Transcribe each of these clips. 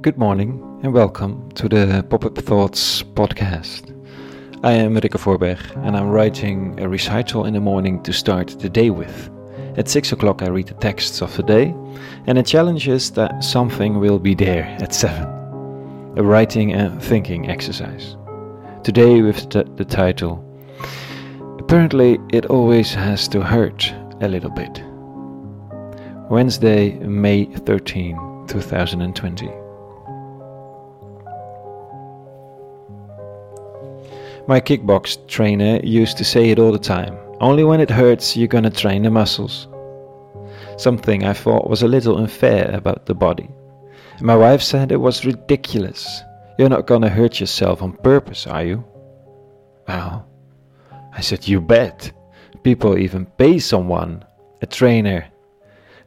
Good morning and welcome to the Pop Up Thoughts podcast. I am Rikke Voorberg and I'm writing a recital in the morning to start the day with. At 6 o'clock, I read the texts of the day, and the challenge is that something will be there at 7 a writing and thinking exercise. Today, with the, the title Apparently, it always has to hurt a little bit. Wednesday, May 13, 2020. My kickbox trainer used to say it all the time only when it hurts, you're gonna train the muscles. Something I thought was a little unfair about the body. My wife said it was ridiculous. You're not gonna hurt yourself on purpose, are you? Well, I said, You bet. People even pay someone, a trainer,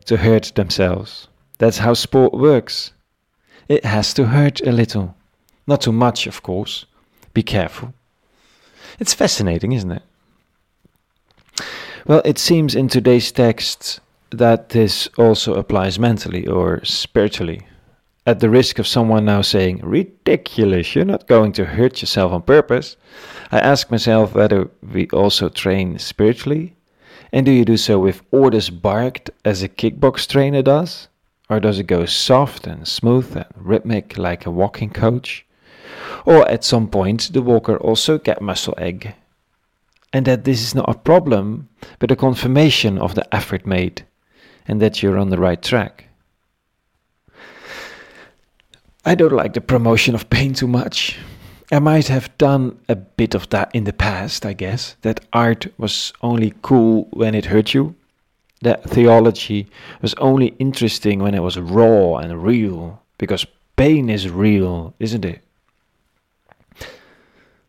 to hurt themselves. That's how sport works. It has to hurt a little. Not too much, of course. Be careful. It's fascinating, isn't it? Well, it seems in today's text that this also applies mentally or spiritually. At the risk of someone now saying, ridiculous, you're not going to hurt yourself on purpose, I ask myself whether we also train spiritually. And do you do so with orders barked as a kickbox trainer does? Or does it go soft and smooth and rhythmic like a walking coach? Or at some point, the walker also get muscle egg and that this is not a problem, but a confirmation of the effort made, and that you're on the right track. I don't like the promotion of pain too much. I might have done a bit of that in the past, I guess, that art was only cool when it hurt you, that theology was only interesting when it was raw and real, because pain is real, isn't it?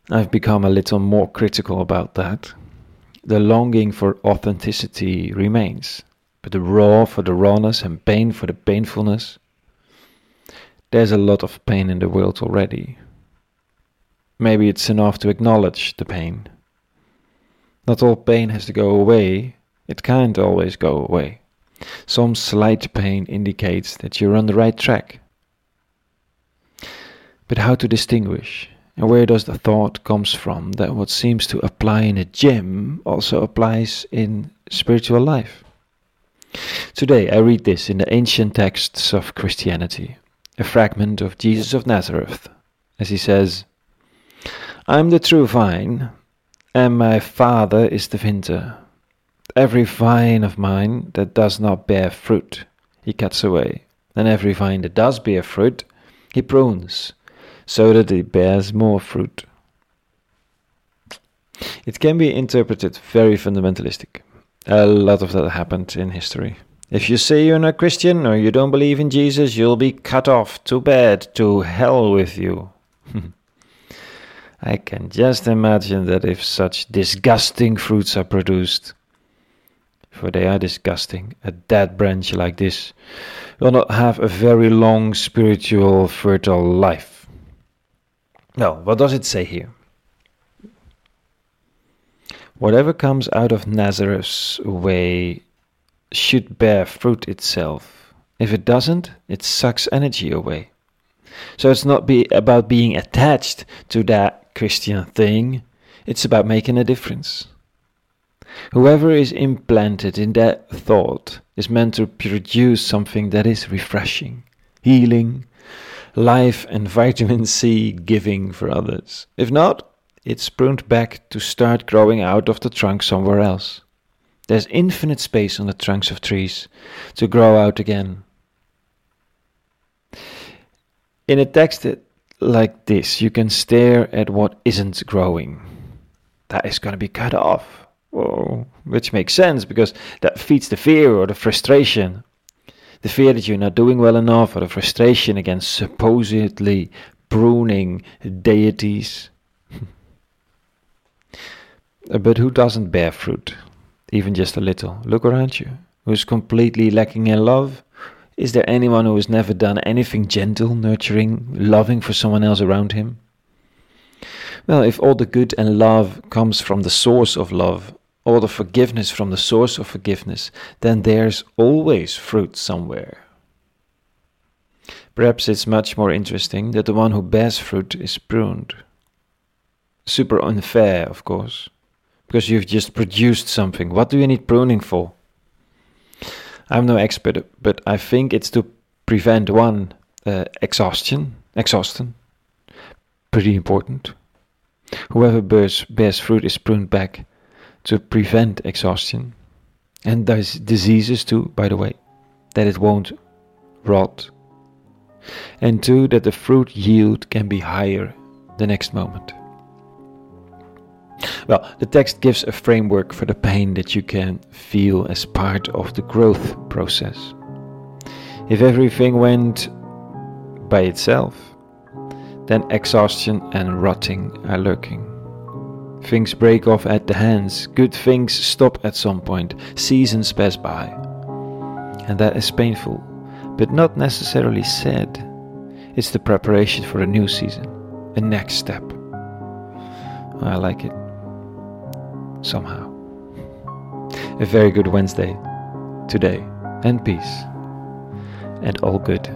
I've become a little more critical about that. The longing for authenticity remains, but the raw for the rawness and pain for the painfulness. There's a lot of pain in the world already. Maybe it's enough to acknowledge the pain. Not all pain has to go away, it can't always go away. Some slight pain indicates that you're on the right track. But how to distinguish and where does the thought comes from that what seems to apply in a gym also applies in spiritual life? Today I read this in the ancient texts of Christianity, a fragment of Jesus of Nazareth, as he says, I am the true vine, and my Father is the vintner. Every vine of mine that does not bear fruit, he cuts away, and every vine that does bear fruit, he prunes so that it bears more fruit. It can be interpreted very fundamentalistic. A lot of that happened in history. If you say you're not Christian or you don't believe in Jesus, you'll be cut off. Too bad. To hell with you. I can just imagine that if such disgusting fruits are produced, for they are disgusting, a dead branch like this will not have a very long spiritual fertile life. Well, what does it say here? Whatever comes out of Nazareth's way should bear fruit itself. If it doesn't, it sucks energy away. So it's not be about being attached to that Christian thing, it's about making a difference. Whoever is implanted in that thought is meant to produce something that is refreshing, healing, life and vitamin C giving for others. If not, it's pruned back to start growing out of the trunk somewhere else. There's infinite space on the trunks of trees to grow out again. In a text like this, you can stare at what isn't growing. That is going to be cut off. Whoa, which makes sense because that feeds the fear or the frustration the fear that you're not doing well enough, or the frustration against supposedly pruning deities. but who doesn't bear fruit? Even just a little. Look around you. Who's completely lacking in love? Is there anyone who has never done anything gentle, nurturing, loving for someone else around him? Well, if all the good and love comes from the source of love, or the forgiveness from the source of forgiveness, then there's always fruit somewhere. Perhaps it's much more interesting that the one who bears fruit is pruned. Super unfair, of course, because you've just produced something. What do you need pruning for? I'm no expert, but I think it's to prevent one uh, exhaustion, exhaustion, pretty important. Whoever bears, bears fruit is pruned back to prevent exhaustion and those diseases too, by the way, that it won't rot. And two, that the fruit yield can be higher the next moment. Well, the text gives a framework for the pain that you can feel as part of the growth process. If everything went by itself, then exhaustion and rotting are lurking. Things break off at the hands, good things stop at some point, seasons pass by. And that is painful, but not necessarily sad. It's the preparation for a new season, a next step. I like it. Somehow. A very good Wednesday today, and peace, and all good.